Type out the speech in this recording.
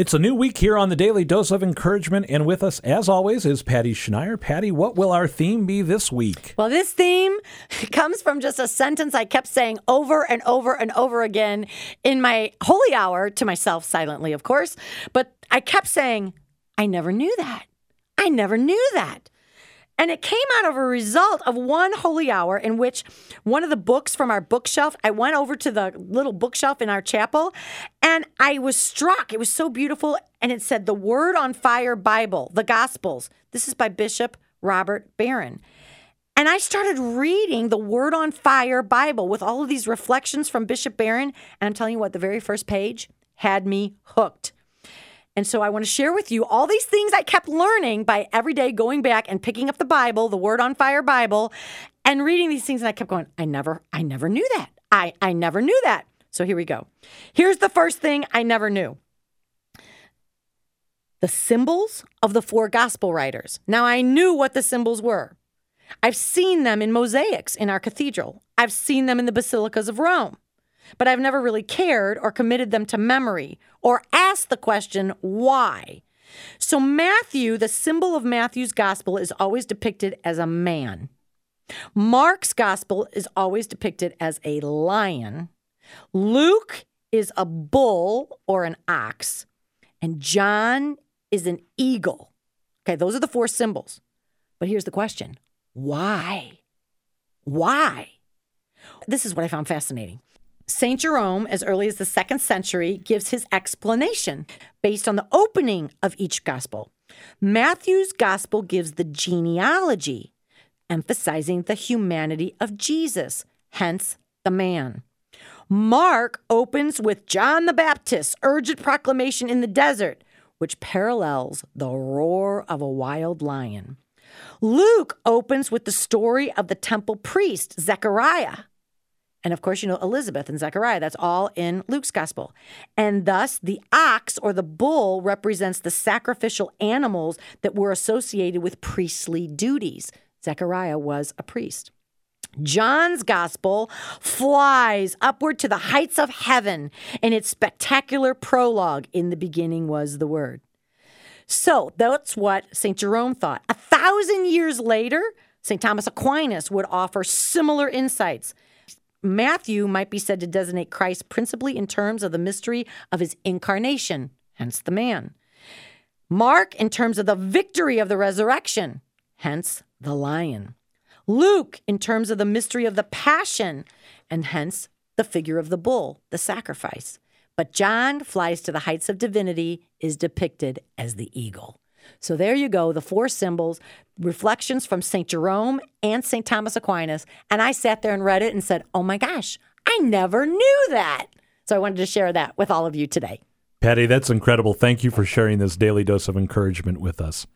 It's a new week here on the Daily Dose of Encouragement, and with us, as always, is Patty Schneier. Patty, what will our theme be this week? Well, this theme comes from just a sentence I kept saying over and over and over again in my holy hour to myself, silently, of course. But I kept saying, I never knew that. I never knew that. And it came out of a result of one holy hour in which one of the books from our bookshelf, I went over to the little bookshelf in our chapel and I was struck. It was so beautiful. And it said, The Word on Fire Bible, the Gospels. This is by Bishop Robert Barron. And I started reading the Word on Fire Bible with all of these reflections from Bishop Barron. And I'm telling you what, the very first page had me hooked. And so I want to share with you all these things I kept learning by every day going back and picking up the Bible, the Word on Fire Bible, and reading these things. And I kept going, I never, I never knew that. I, I never knew that. So here we go. Here's the first thing I never knew the symbols of the four gospel writers. Now I knew what the symbols were. I've seen them in mosaics in our cathedral. I've seen them in the basilicas of Rome but I've never really cared or committed them to memory or asked the question, why? So, Matthew, the symbol of Matthew's gospel, is always depicted as a man. Mark's gospel is always depicted as a lion. Luke is a bull or an ox. And John is an eagle. Okay, those are the four symbols. But here's the question why? Why? This is what I found fascinating. St. Jerome, as early as the second century, gives his explanation based on the opening of each gospel. Matthew's gospel gives the genealogy, emphasizing the humanity of Jesus, hence the man. Mark opens with John the Baptist's urgent proclamation in the desert, which parallels the roar of a wild lion. Luke opens with the story of the temple priest, Zechariah, and of course, you know, Elizabeth and Zechariah, that's all in Luke's gospel. And thus, the ox or the bull represents the sacrificial animals that were associated with priestly duties. Zechariah was a priest. John's gospel flies upward to the heights of heaven in its spectacular prologue In the beginning was the Word. So that's what St. Jerome thought. A thousand years later, St. Thomas Aquinas would offer similar insights. Matthew might be said to designate Christ principally in terms of the mystery of his incarnation, hence the man. Mark in terms of the victory of the resurrection, hence the lion. Luke in terms of the mystery of the passion, and hence the figure of the bull, the sacrifice. But John flies to the heights of divinity, is depicted as the eagle. So there you go, the four symbols, reflections from St. Jerome and St. Thomas Aquinas. And I sat there and read it and said, oh my gosh, I never knew that. So I wanted to share that with all of you today. Patty, that's incredible. Thank you for sharing this daily dose of encouragement with us.